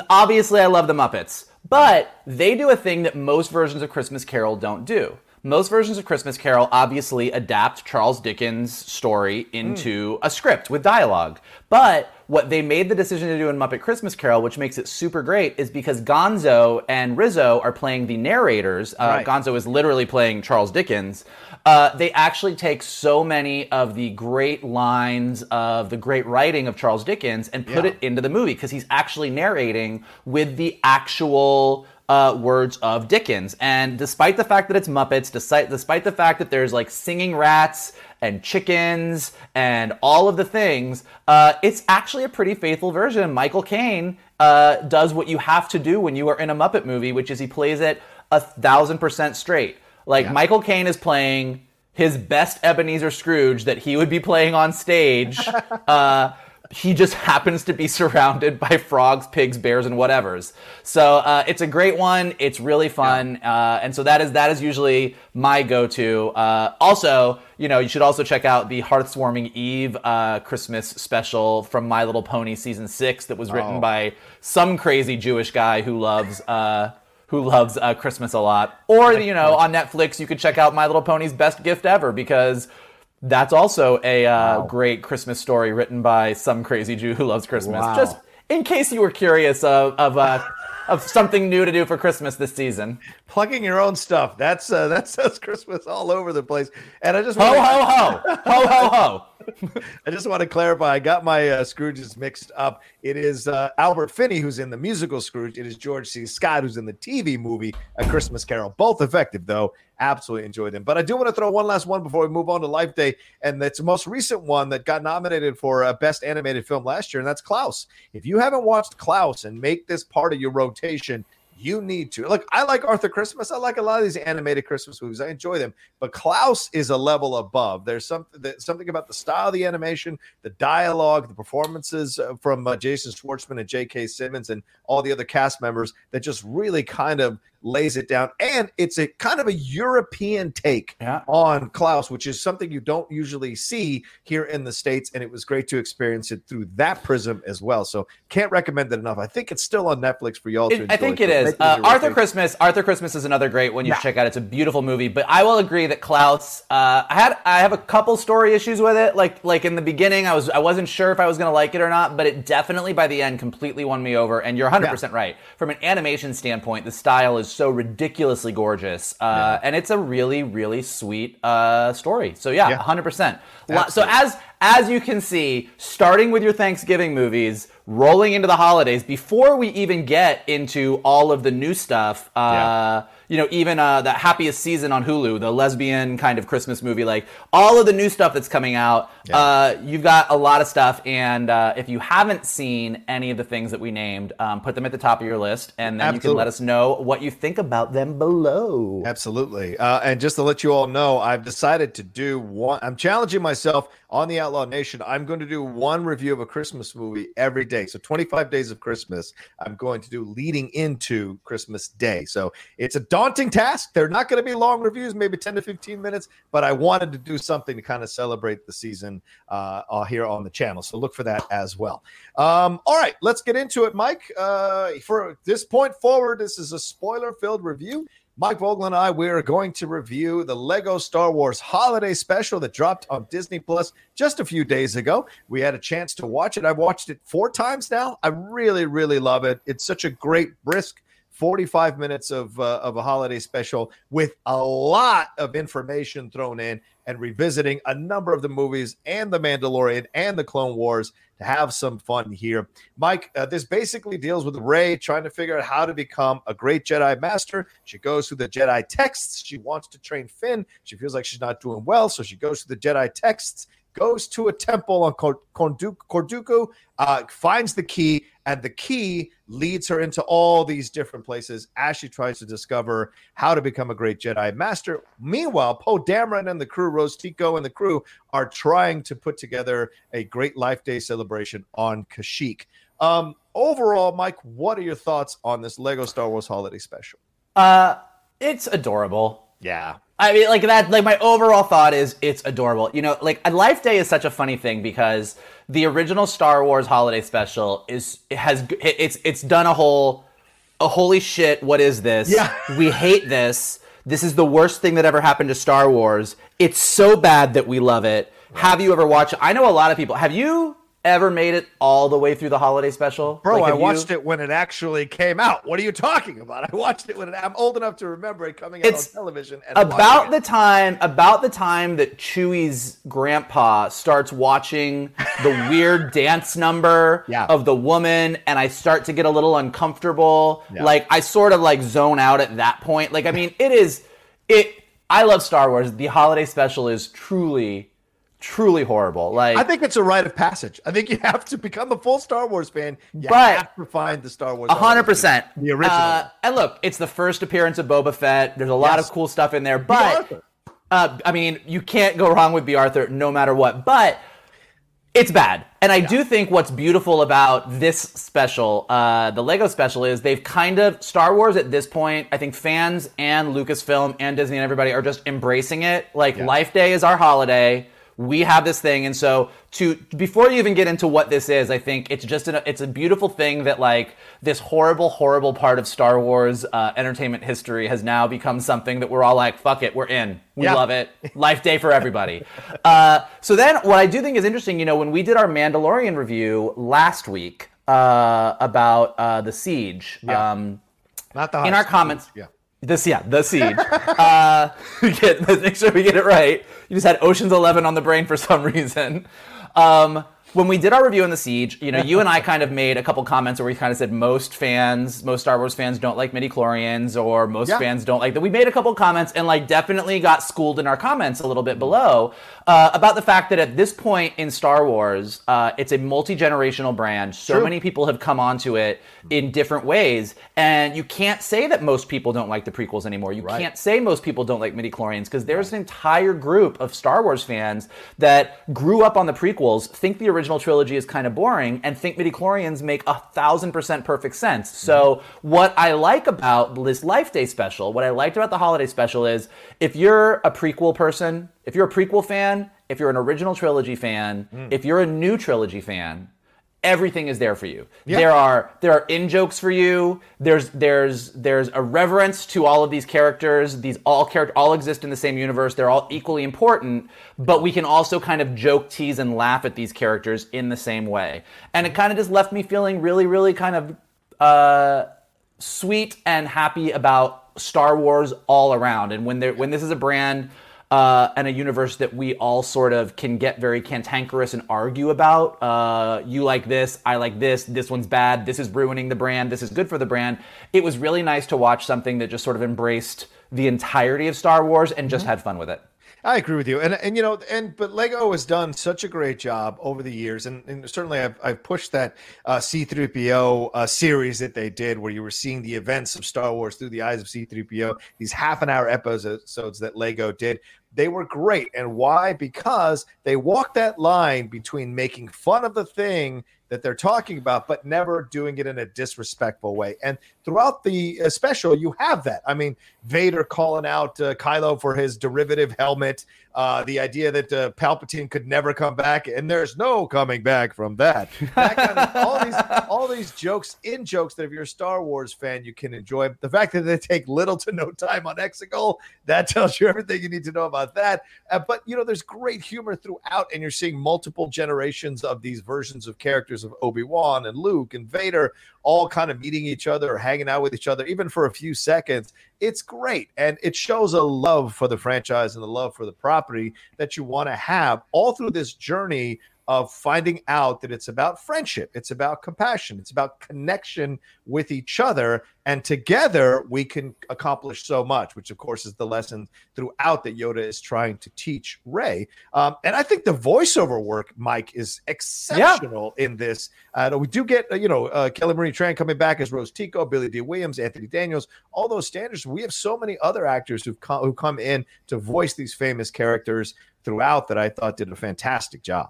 Obviously, I love the Muppets, but they do a thing that most versions of Christmas Carol don't do. Most versions of Christmas Carol obviously adapt Charles Dickens' story hmm. into a script with dialogue. But what they made the decision to do in Muppet Christmas Carol, which makes it super great, is because Gonzo and Rizzo are playing the narrators. Uh, Right. Gonzo is literally playing Charles Dickens. Uh, they actually take so many of the great lines of the great writing of Charles Dickens and put Yeah. it into the movie because he's actually narrating with the actual uh, words of Dickens. And despite the fact that it's Muppets, despite, despite the fact that there's like singing rats and chickens and all of the things, uh, it's actually a pretty faithful version. Michael Caine uh, does what you have to do when you are in a Muppet movie, which is he plays it a thousand percent straight. Like Michael Caine is playing his best Ebenezer Scrooge that he would be playing on stage. [laughs] uh, he just happens to be [laughs] surrounded by frogs, pigs, bears, and whatevers. So uh, it's a great one. It's really fun, uh, and so that is that is usually my go-to. Uh, also, you know, you should also check out the Hearth's Warming Eve uh, Christmas special from My Little Pony season six that was written Oh. by some crazy Jewish guy who loves. Uh, who loves uh, Christmas a lot. Or, you know, on Netflix, you could check out My Little Pony's Best Gift Ever because that's also a uh, great Christmas story written by some crazy Jew who loves Christmas. Wow. Just in case you were curious of, of, uh, of something new to do for Christmas this season. Plugging your own stuff. That's uh, [laughs] that says Christmas all over the place. And I just Ho, wanna- [laughs] ho, ho! Ho, ho, ho! I just want to clarify. I got my uh, Scrooges mixed up. It is uh, Albert Finney who's in the musical Scrooge. It is George C. Scott who's in the TV movie A Christmas Carol. Both effective though. Absolutely enjoyed them. But I do want to throw one last one before we move on to Life Day, and that's the most recent one that got nominated for uh, Best Animated Film last year, and that's Klaus. If you haven't watched Klaus and make this part of your rotation. You need to look. I like Arthur Christmas. I like a lot of these animated Christmas movies. I enjoy them, but Klaus is a level above. There's something that, something about the style of the animation, the dialogue, the performances uh, from uh, Jason Schwartzman and J.K. Simmons and all the other cast members that just really kind of lays it down. And it's a kind of a European take Yeah. on Klaus, which is something you don't usually see here in the States. And it was great to experience it through that prism as well. So can't recommend it enough. I think it's still on Netflix for y'all to It- enjoy. I think So it is. Uh, Arthur rotation. Christmas. Arthur Christmas is another great one you Yeah. should check out. It's a beautiful movie. But I will agree that Klaus. Uh, I had I have a couple story issues with it. Like like in the beginning, I was I wasn't sure if I was going to like it or not. But it definitely by the end completely won me over. And you're 100 percent right. From an animation standpoint, the style is so ridiculously gorgeous, uh, and it's a really really sweet uh, story. So yeah, Yeah. 100. percent So as as you can see, starting with your Thanksgiving movies, rolling into the holidays, before we even get into all of the new stuff, uh, you know, even uh, the happiest season on Hulu, the lesbian kind of Christmas movie, like all of the new stuff that's coming out. Yeah. Uh, you've got a lot of stuff, and uh, if you haven't seen any of the things that we named, um, put them at the top of your list, and then you can let us know what you think about them below. Absolutely. Uh, and just to let you all know, I've decided to do one. I'm challenging myself on the Outlaw Nation. I'm going to do one review of a Christmas movie every day. So 25 days of Christmas, I'm going to do leading into Christmas Day. So it's a daunting task. They're not going to be long reviews, maybe 10 to 15 minutes, but I wanted to do something to kind of celebrate the season uh, uh, here on the channel. So look for that as well. Um, all right, let's get into it, Mike. Uh, for this point forward, this is a spoiler filled review. Mike Vogel and I, we're going to review the Lego Star Wars Holiday Special that dropped on Disney Plus just a few days ago. We had a chance to watch it. I've watched it four times now. I really, really love it. It's such a great, brisk 45 minutes of, uh, of a holiday special with a lot of information thrown in and revisiting a number of the movies and The Mandalorian and The Clone Wars to have some fun here. Mike, uh, this basically deals with Rey trying to figure out how to become a great Jedi Master. She goes through the Jedi texts. She wants to train Finn. She feels like she's not doing well, so she goes through the Jedi texts, goes to a temple on Kor- Kordoku, uh, finds the key, and the key leads her into all these different places as she tries to discover how to become a great Jedi Master. Meanwhile, Poe Dameron and the crew, Rose Tico and the crew, are trying to put together a great Life Day celebration on Kashyyyk. Um, overall, Mike, what are your thoughts on this Lego Star Wars Holiday Special? Uh, it's adorable. Yeah, I mean, like that. Like my overall thought is, it's adorable. You know, like a Life Day is such a funny thing because the original Star Wars Holiday Special is it has it's it's done a whole, a holy shit. What is this? Yeah. [laughs] we hate this. This is the worst thing that ever happened to Star Wars. It's so bad that we love it. Have you ever watched? I know a lot of people. Have you ever made it all the way through the holiday special? Bro, Like, I have you- watched it when it actually came out. What are you talking about? I watched it when it, I'm old enough to remember it coming out It's on television. And about the time about the time that Chewie's grandpa starts watching the [laughs] weird dance number Yeah. of the woman and I start to get a little uncomfortable Yeah. like I sort of like zone out at that point like I mean it is it I love Star Wars the holiday special is truly truly horrible like I think it's a rite of passage. I think you have to become a full Star Wars fan. You But- have to find the Star Wars. A hundred percent. The original. Uh, and look, it's the first appearance of Boba Fett. There's a lot Yes. of cool stuff in there, but uh, I mean, you can't go wrong with Bea Arthur, no matter what. But it's bad, and I do think what's beautiful about this special, uh, the Lego special, is they've kind of Star Wars at this point. I think fans and Lucasfilm and Disney and everybody are just embracing it. Like Life Day is our holiday. We have this thing, and so to before you even get into what this is, I think it's just an, it's a beautiful thing that like this horrible, horrible part of Star Wars uh, entertainment history has now become something that we're all like, fuck it, we're in, we Yeah. love it, life day for everybody. uh, so then, what I do think is interesting, you know, when we did our Mandalorian review last week uh, about uh, the siege, Yeah. um, Not the in our comments. Yeah. This, yeah, the siege. uh, [laughs] get, [laughs] make sure we get it right. You just had Ocean's Eleven on the brain for some [laughs] reason. Um, when we did our review on the siege, you know, you and I [laughs] kind of made a couple comments where we kind of said most fans, most Star Wars fans don't like midi chlorians, or most Yeah. fans don't like that. We made a couple comments and like definitely got schooled in our comments a little bit below uh, about the fact that at this point in Star Wars, uh, it's a multi generational brand. So True. many people have come onto it in different ways, and you can't say that most people don't like the prequels anymore. You Right. can't say most people don't like midi chlorians because there's an entire group of Star Wars fans that grew up on the prequels, think the original trilogy is kind of boring, and think midi chlorians make a thousand percent perfect sense. So what I like about this Life Day special, what I liked about the holiday special is if you're a prequel person, if you're a prequel fan, if you're an original trilogy fan, hmm. if you're a new trilogy fan, everything is there for you. There are there are in jokes for you. There's there's there's a reverence to all of these characters. These all character all exist in the same universe. They're all equally important, but we can also kind of joke, tease, and laugh at these characters in the same way. And it kind of just left me feeling really, really kind of uh, sweet and happy about Star Wars all around. And when there when this is a brand. Uh, and a universe that we all sort of can get very cantankerous and argue about. Uh, you like this, I like this, this one's bad, this is ruining the brand, this is good for the brand. It was really nice to watch something that just sort of embraced the entirety of Star Wars and just mm-hmm. had fun with it. I agree with you, and and you know, and but Lego has done such a great job over the years, and, and certainly I've, I've pushed that uh, C-3PO uh, series that they did, where you were seeing the events of Star Wars through the eyes of C-3PO. These half an hour episodes that Lego did, they were great, and why? Because they walked that line between making fun of the thing that they're talking about, but never doing it in a disrespectful way. And throughout the special, you have that. I mean, Vader calling out uh, Kylo for his derivative helmet, uh, the idea that uh, Palpatine could never come back, and there's no coming back from that. that kind of, all these all these jokes in jokes that if you're a Star Wars fan, you can enjoy. The fact that they take little to no time on Exegol, that [laughs] tells you everything you need to know about that. Uh, but you know, there's great humor throughout, and you're seeing multiple generations of these versions of characters of Obi Wan and Luke and Vader all kind of meeting each other or hanging out with each other, even for a few seconds. It's great. And it shows a love for the franchise and the love for the property that you want to have all through this journey of finding out that it's about friendship, it's about compassion, it's about connection with each other. And together we can accomplish so much, which of course is the lesson throughout that Yoda is trying to teach Rey. Um, and I think the voiceover work, Mike, is exceptional yeah. in this. Uh, we do get, uh, you know, uh, Kelly Marie Tran coming back as Rose Tico, Billy Dee Williams, Anthony Daniels, all those standards. We have so many other actors who've come, who come in to voice these famous characters throughout that I thought did a fantastic job.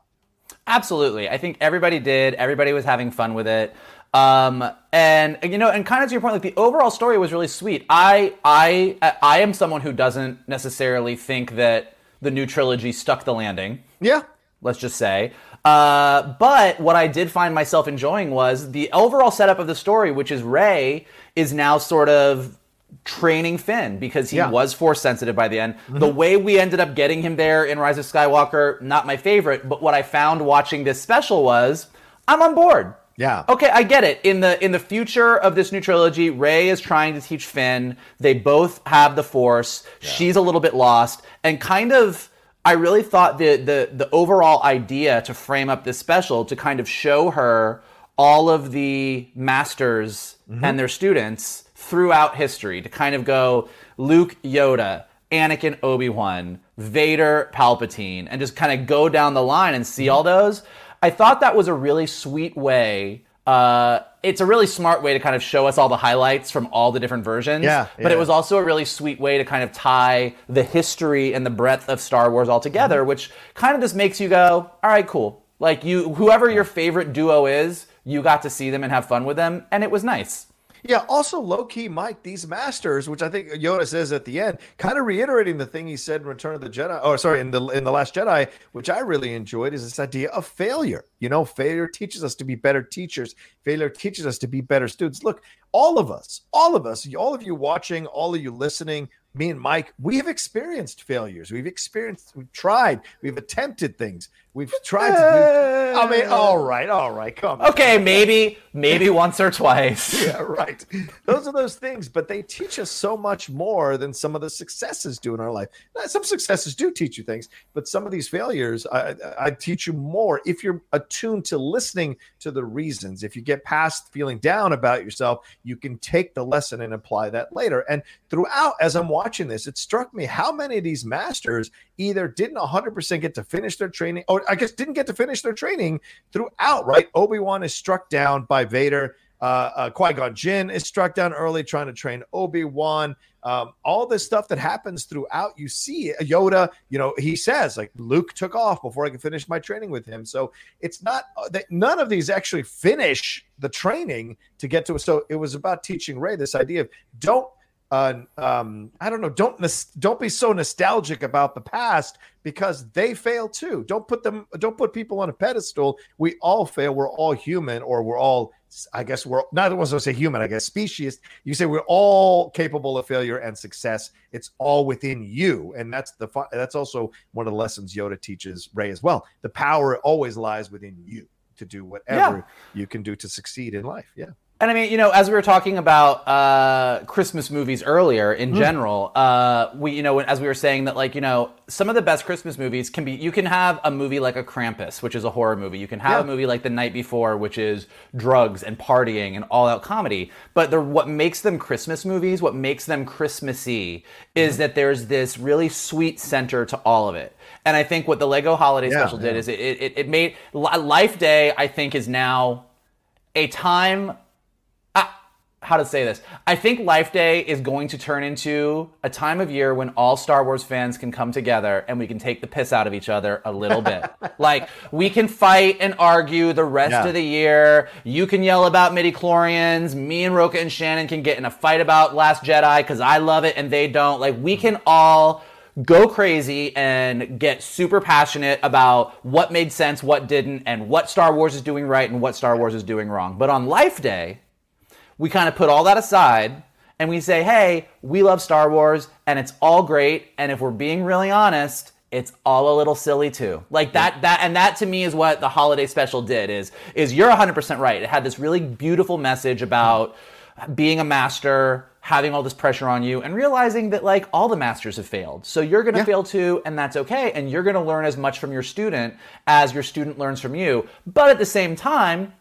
Absolutely. I think everybody did. Everybody was having fun with it. Um, and you know, and kind of to your point, like the overall story was really sweet. I, I, I am someone who doesn't necessarily think that the new trilogy stuck the landing. Yeah. Let's just say. Uh, but what I did find myself enjoying was the overall setup of the story, which is Rey is now sort of training Finn because he yeah. was force sensitive by the end. Mm-hmm. The way we ended up getting him there in Rise of Skywalker, not my favorite, but what I found watching this special was I'm on board. Yeah. Okay, I get it. In the in the future of this new trilogy, Rey is trying to teach Finn. They both have the Force. Yeah. She's a little bit lost, and kind of. I really thought the the the overall idea to frame up this special to kind of show her all of the masters mm-hmm. and their students throughout history to kind of go Luke Yoda, Anakin Obi Wan, Vader Palpatine, and just kind of go down the line and see all those. I thought that was a really sweet way. Uh, it's a really smart way to kind of show us all the highlights from all the different versions. Yeah, But it was also a really sweet way to kind of tie the history and the breadth of Star Wars all together, mm-hmm. which kind of just makes you go, all right, cool. Like you, whoever your favorite duo is, you got to see them and have fun with them, and it was nice. Yeah, also low key, Mike, these masters, which I think Yoda says at the end, kind of reiterating the thing he said in Return of the Jedi, or sorry, in the in the Last Jedi, which I really enjoyed, is this idea of failure. You know, failure teaches us to be better teachers. Failure teaches us to be better students. Look, all of us, all of us, all of you watching, all of you listening, me and Mike, we have experienced failures. We've experienced, we've tried, we've attempted things. We've tried to do. I mean, all right, all right, come. On. Okay, on. maybe, maybe once or twice. [laughs] yeah, right. Those are those things, but they teach us so much more than some of the successes do in our life. Some successes do teach you things, but some of these failures, I, I teach you more if you're attuned to listening to the reasons. If you get past feeling down about yourself, you can take the lesson and apply that later. And throughout, as I'm watching this, it struck me how many of these masters either didn't 100% get to finish their training or I guess didn't get to finish their training throughout, right? Obi Wan is struck down by Vader. Uh, uh, Qui Gon Jinn is struck down early trying to train Obi Wan. Um, all this stuff that happens throughout, you see Yoda. You know, he says like Luke took off before I could finish my training with him. So it's not uh, that none of these actually finish the training to get to. So it was about teaching Rey this idea of don't uh, um, I don't know. Don't don't be so nostalgic about the past because they fail too. Don't put them. Don't put people on a pedestal. We all fail. We're all human, or we're all. I guess we're neither one's going to say human. I guess species. You say we're all capable of failure and success. It's all within you, and that's the. That's also one of the lessons Yoda teaches Rey as well. The power always lies within you to do whatever yeah. you can do to succeed in life. Yeah. And I mean, you know, as we were talking about uh, Christmas movies earlier, in Hmm. general, uh, we, you know, as we were saying that, like, you know, some of the best Christmas movies can be. You can have a movie like a Krampus, which is a horror movie. You can have Yeah. a movie like The Night Before, which is drugs and partying and all-out comedy. But the, what makes them Christmas movies, what makes them Christmassy, is that there's this really sweet center to all of it. And I think what the Lego Holiday Yeah, Special did is it, it, it made Life Day. I think is now a time how to say this. I think Life Day is going to turn into a time of year when all Star Wars fans can come together and we can take the piss out of each other a little bit. [laughs] like we can fight and argue the rest Yeah. of the year. You can yell about midi chlorians. Me and Rocha and Shannon can get in a fight about Last Jedi because I love it and they don't. Like we can all go crazy and get super passionate about what made sense, what didn't, and what Star Wars is doing right and what Star Wars is doing wrong. But on Life Day, we kind of put all that aside and we say, hey, we love Star Wars and it's all great. And if we're being really honest, it's all a little silly too. Like that, that, and that to me is what the holiday special did is, is you're 100% right. It had this really beautiful message about being a master, having all this pressure on you and realizing that like all the masters have failed. So you're going to Yeah. fail too and that's okay. And you're going to learn as much from your student as your student learns from you. But at the same time,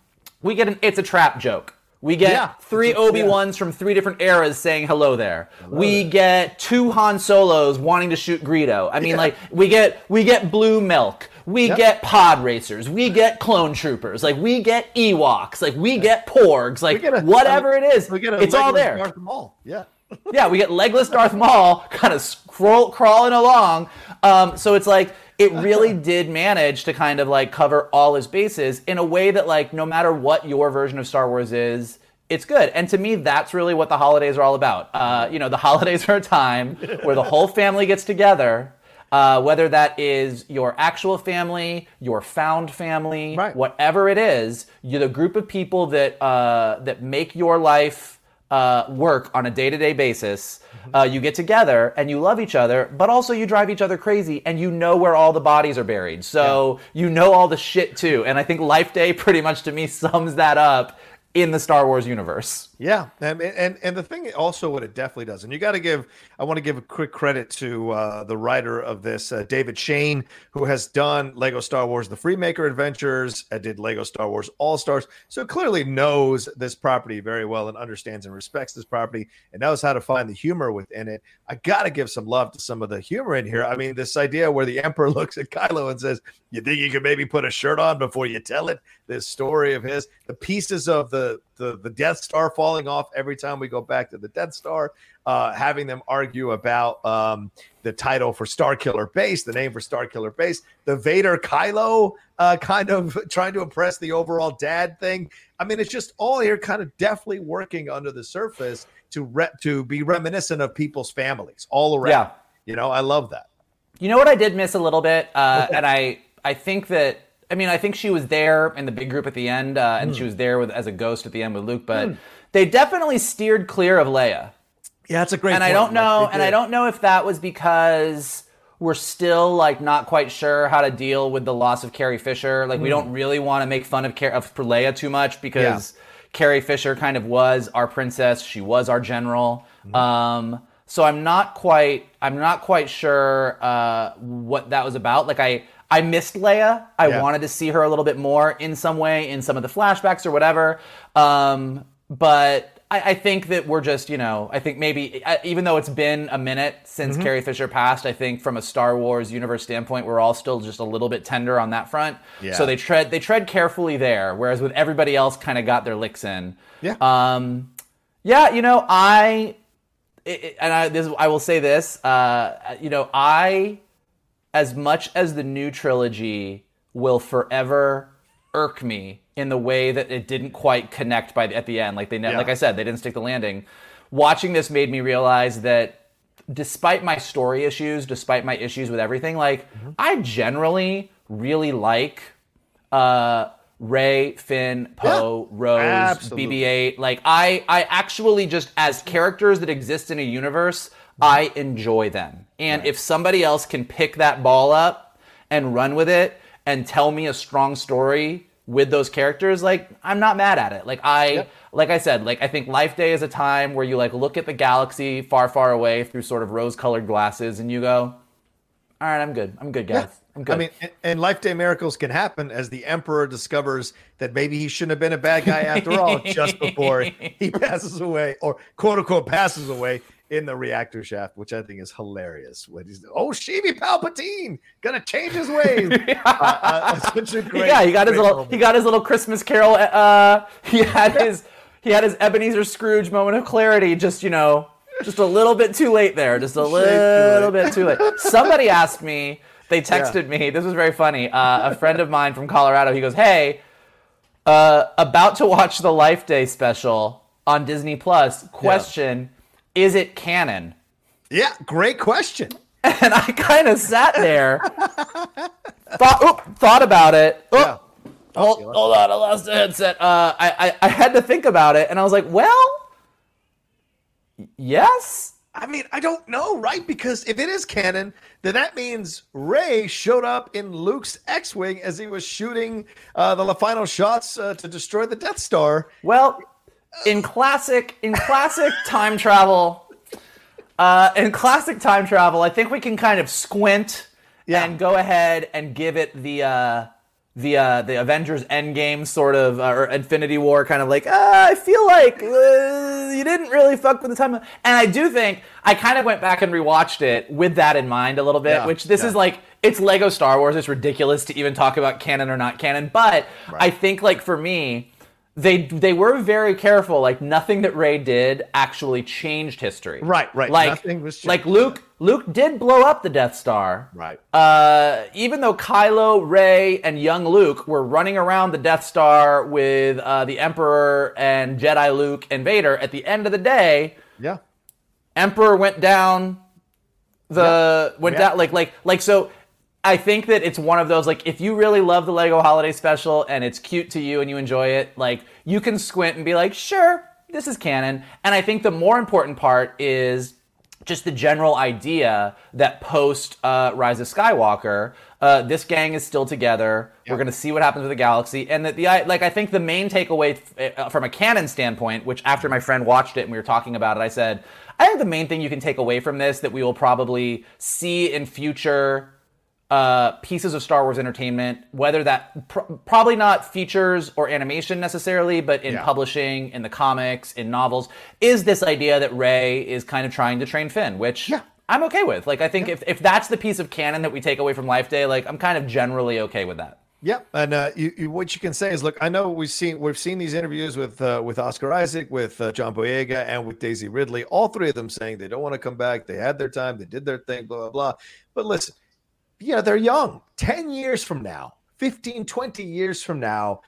we get an it's a trap joke. We get Yeah. three Obi Wans from three different eras saying hello there. we get two Han Solos wanting to shoot Greedo. I mean, Yeah. like we get we get blue milk. We Yep. get pod racers. We get clone troopers. Like we get Ewoks. Like we get Porgs. Like get a- whatever mean, it is, We get a it's all there Darth Maul. Yeah. yeah, we get legless Darth Maul kind of scroll crawling along. Um, so it's like it really did manage to kind of like cover all his bases in a way that like no matter what your version of Star Wars is, it's good. And to me, that's really what the holidays are all about. Uh, you know, the [laughs] holidays are a time where the whole family gets together. Uh, whether that is your actual family, your found family, Right. whatever it is, you're the group of people that uh, that make your life uh, work on a day-to-day basis. Mm-hmm. Uh, you get together and you love each other, but also you drive each other crazy, and you know where all the bodies are buried. So you know all the shit too. And I think Life Day pretty much to me [laughs] sums that up in the Star Wars universe. Yeah, and and and the thing also what it definitely does, and you got to give I want to give a quick credit to uh, the writer of this, uh, David Shayne, who has done Lego Star Wars: The Freemaker Adventures, and did Lego Star Wars All Stars, so clearly knows this property very well and understands and respects this property and knows how to find the humor within it. I got to give some love to some of the humor in here. I mean, this idea where the Emperor [laughs] looks at Kylo and says, "You think you could maybe put a shirt on before you tell it?" This story of his, the pieces of the the, the Death Star falling off every time we go back to the Death Star, uh, having them argue about um, the title for Star Killer Base, the name for Star Killer Base, the Vader Kylo uh, kind of [laughs] trying to impress the overall dad thing. I mean, it's just all here kind of definitely working under the surface to re- to be reminiscent of people's families all around. Yeah. You know, I love that. You know what I did miss a little bit, uh, [laughs] and I I think that I mean I think she was there in the big group at the end, uh, and she was there with as a ghost at the end with Luke, but they definitely steered clear of Leia. Yeah, that's a great. and I don't know, and I don't know if that was because we're still like not quite sure how to deal with the loss of Carrie Fisher. Like we don't really want to make fun of Car- of Leia too much because Carrie Fisher kind of was our princess. She was our general. Mm-hmm. Um, so I'm not quite I'm not quite sure uh, what that was about. Like I I missed Leia. I Yeah. wanted to see her a little bit more in some way in some of the flashbacks or whatever. Um, but I, I think that we're just, you know, I think maybe I- even though it's been a minute since Mm-hmm. Carrie Fisher passed, I think from a Star Wars universe standpoint, we're all still just a little bit tender on that front. Yeah. So they tread they tread carefully there, whereas with everybody else, kind of got their licks in. Yeah. Um, yeah, you know, I it, it- and I this I will say this, uh, you know, I as much as the new trilogy will forever irk me in the way that it didn't quite connect by the, at the end, like they ne- Yeah. like I said, they didn't stick the landing. Watching this made me realize that despite my story issues, despite my issues with everything, like I generally really like uh Rey, Finn, Poe, Rose, absolutely. BB-8. Like I, I actually just as characters that exist in a universe, I enjoy them. And if somebody else can pick that ball up and run with it and tell me a strong story with those characters, like I'm not mad at it. Like I, like I said, like I think Life Day is a time where you like look at the galaxy far, far away through sort of rose-colored glasses, and you go, "All right, I'm good. I'm good, guys. I'm good." I mean, and- and life day miracles can happen as the emperor discovers that maybe he shouldn't have been a bad guy after all, just before he [laughs] passes away, or quote unquote passes away in the reactor shaft, which I think is hilarious. When he's oh, Sheevy Palpatine gonna change his ways. [laughs] uh, uh, great, yeah, he got his little moment. he got his little Christmas Carol. Uh, [laughs] he had his he had his Ebenezer Scrooge moment of clarity. Just you know, just a little bit too late there. Just a [laughs] little bit too late. Somebody asked me. They texted me. This was very funny. Uh, a friend of mine from Colorado. He goes, "Hey, uh, about to watch the Life Day special on Disney Plus. Question: Is it canon?" Yeah, great question. [laughs] And I kind of sat there, thought, oop, thought about it. Oop, Yeah. Hold, hold on, I lost the headset. Uh, I, I I had to think about it, and I was like, well, yes. I mean, I don't know, right? Because if it is canon, then that means Rey showed up in Luke's X-wing as he was shooting uh, the final shots uh, to destroy the Death Star. Well, in classic in classic [laughs] time travel, uh, in classic time travel, I think we can kind of squint Yeah. and go ahead and give it the uh, the uh, the Avengers Endgame sort of uh, or Infinity War kind of like uh, I feel like uh, you didn't really fuck with the time, and I do think I kind of went back and rewatched it with that in mind a little bit. Yeah, which this yeah. is like it's Lego Star Wars. It's ridiculous to even talk about canon or not canon, but I think like for me they they were very careful. Like nothing that Rey did actually changed history. Right, right. Like Nothing was changed. like Luke Luke did blow up the Death Star. Right. Uh, even though Kylo, Rey, and young Luke were running around the Death Star with uh, the Emperor and Jedi Luke and Vader, at the end of the day, Yeah. Emperor went down the went Yeah. down like like like so I think that it's one of those like if you really love the Lego holiday special and it's cute to you and you enjoy it, like you can squint and be like, "Sure, this is canon." And I think the more important part is just the general idea that post uh, Rise of Skywalker, uh, this gang is still together. We're going to see what happens with the galaxy, and that the I- like I think the main takeaway f- uh, from a canon standpoint, which after my friend watched it and we were talking about it, I said, I think the main thing you can take away from this that we will probably see in future uh, pieces of Star Wars entertainment, whether that pr- probably not features or animation necessarily, but in Yeah. publishing, in the comics, in novels, is this idea that Rey is kind of trying to train Finn, which Yeah. I'm okay with. Like, I think if, if that's the piece of canon that we take away from Life Day, like, I'm kind of generally okay with that. Yep, and uh, you, you, what you can say is, look, I know we've seen we've seen these interviews with uh, with Oscar Isaac, with uh, John Boyega, and with Daisy Ridley. All three of them saying they don't want to come back. They had their time. They did their thing. Blah blah blah. But listen, yeah, they're young. Ten years from now, 15, 20 years from now,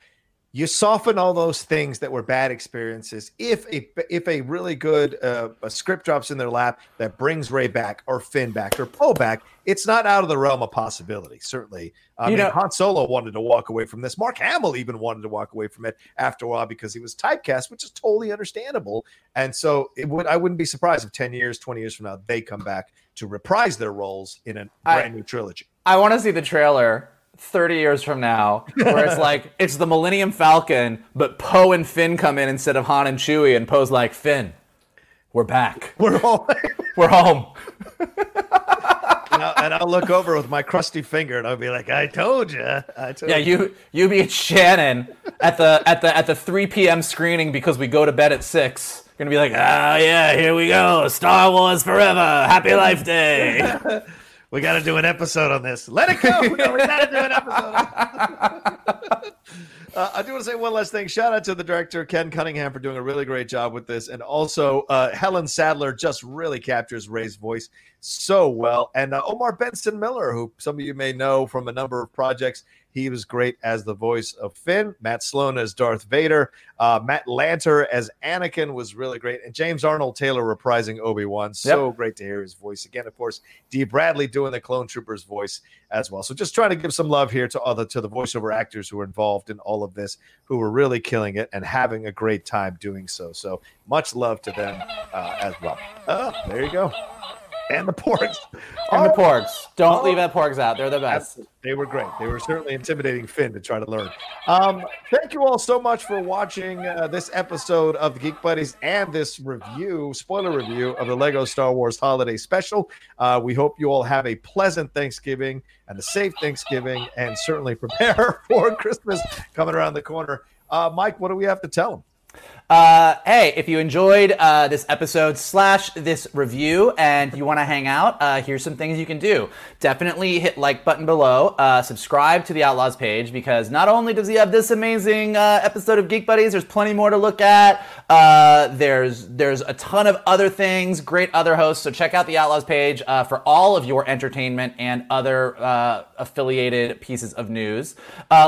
you soften all those things that were bad experiences. If a if a really good uh, a script drops in their lap that brings Rey back or Finn back or Poe back, it's not out of the realm of possibility. Certainly, I You mean, know- Han Solo wanted to walk away from this. Mark Hamill even wanted to walk away from it after a while because he was typecast, which is totally understandable. And so, it would I wouldn't be surprised if ten years, twenty years from now, they come back to reprise their roles in a brand new trilogy. I want to see the trailer 30 years from now [laughs] where it's like, it's the Millennium Falcon, but Poe and Finn come in instead of Han and Chewie, and Poe's like, Finn, we're back. [laughs] We're all. [laughs] We're home. and, I'll, and I'll look over with my crusty finger and I'll be like, "I told you, I told Yeah, you you be at Shannon at the at the at the 3 p.m. screening because we go to bed at six. You're gonna be like, ah, yeah, here we go, Star Wars forever, Happy Life Day. We got to do an episode on this. Let it go. [laughs] We got to do an episode. [laughs] Uh, I do want to say one last thing. Shout out to the director Ken Cunningham for doing a really great job with this, and also uh, Helen Sadler just really captures Rey's voice so well, and uh, Omar Benson Miller, who some of you may know from a number of projects. He was great as the voice of Finn. Matt Sloan as Darth Vader. Uh, Matt Lanter as Anakin was really great, and James Arnold Taylor reprising Obi Wan. So great to hear his voice again. Of course, Dee Bradley doing the Clone Troopers voice as well. So just trying to give some love here to other to the voiceover actors who were involved in all of this, who were really killing it and having a great time doing so. So much love to them uh, as well. Oh, there you go. And the porgs. [laughs] And the porgs. Don't leave the porgs out. They're the best. They were great. They were certainly intimidating Finn to try to learn. Um, thank you all so much for watching uh, this episode of the Geek Buddies and this review, spoiler review of the Lego Star Wars Holiday Special. Uh, we hope you all have a pleasant Thanksgiving and a safe Thanksgiving, and certainly [laughs] prepare for Christmas coming around the corner. Uh, Mike, what do we have to tell them? Uh, hey, if you enjoyed uh, this episode slash this review and you want to hang out, uh, here's some things you can do. Definitely hit like button below. Uh, subscribe to the Outlaws page because not only does he have this amazing uh, episode of Geek Buddies, there's plenty more to look at. Uh, there's there's a ton of other things, great other hosts. So check out the Outlaws page for all of your entertainment and other affiliated pieces of news.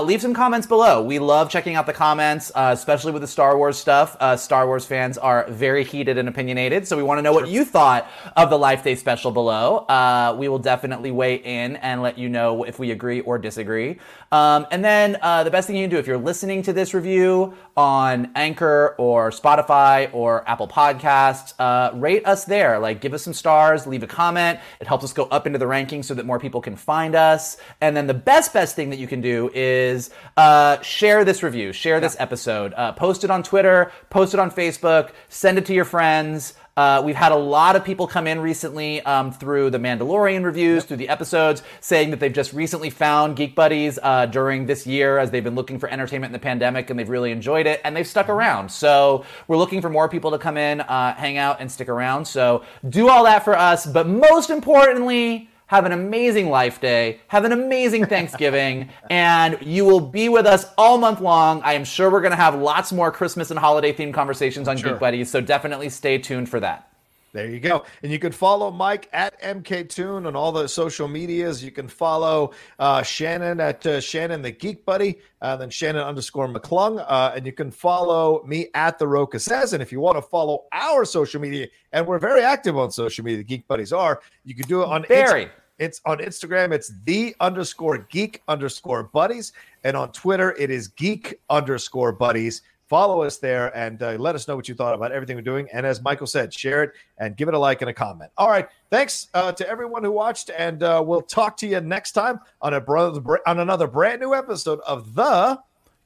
leave some comments below. We love checking out the comments, especially with the Star Wars stuff enough, uh, Star Wars fans are very heated and opinionated. So we want to know what you thought of the Life Day special below. Uh, we will definitely weigh in and let you know if we agree or disagree. Um, and then uh, the best thing you can do if you're listening to this review on Anchor or Spotify or Apple Podcasts, uh, rate us there. Like, give us some stars, leave a comment. It helps us go up into the rankings so that more people can find us. And then the best, best thing that you can do is uh, share this review, share this episode, uh, post it on Twitter, post it on Facebook, send it to your friends. Uh, we've had a lot of people come in recently um, through the Mandalorian reviews, through the episodes, saying that they've just recently found Geek Buddies uh, during this year as they've been looking for entertainment in the pandemic and they've really enjoyed it and they've stuck around. So we're looking for more people to come in, uh, hang out, and stick around. So do all that for us. But most importantly, have an amazing life day, have an amazing Thanksgiving, [laughs] and you will be with us all month long. I am sure we're going to have lots more Christmas and holiday themed conversations on sure. Geek Buddies, so definitely stay tuned for that. There you go. And you can follow Mike at MKToon on all the social medias. You can follow uh, Shannon at uh, Shannon the Geek Buddy, uh, then Shannon underscore McClung. Uh, and you can follow me at The Rocha Says. And if you want to follow our social media, and we're very active on social media, the Geek Buddies are, you can do it on Very. It's on Instagram. It's the underscore geek underscore buddies. And on Twitter, it is geek underscore buddies. Follow us there and uh, let us know what you thought about everything we're doing. And as Michael said, share it and give it a like and a comment. All right. Thanks uh, to everyone who watched. And uh, we'll talk to you next time on, a brother, on another brand new episode of The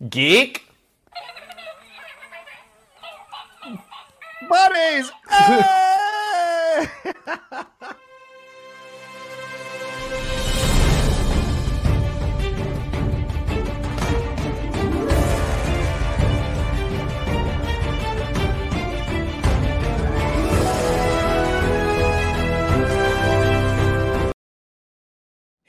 Geek Buddies. [laughs] Hey! [laughs]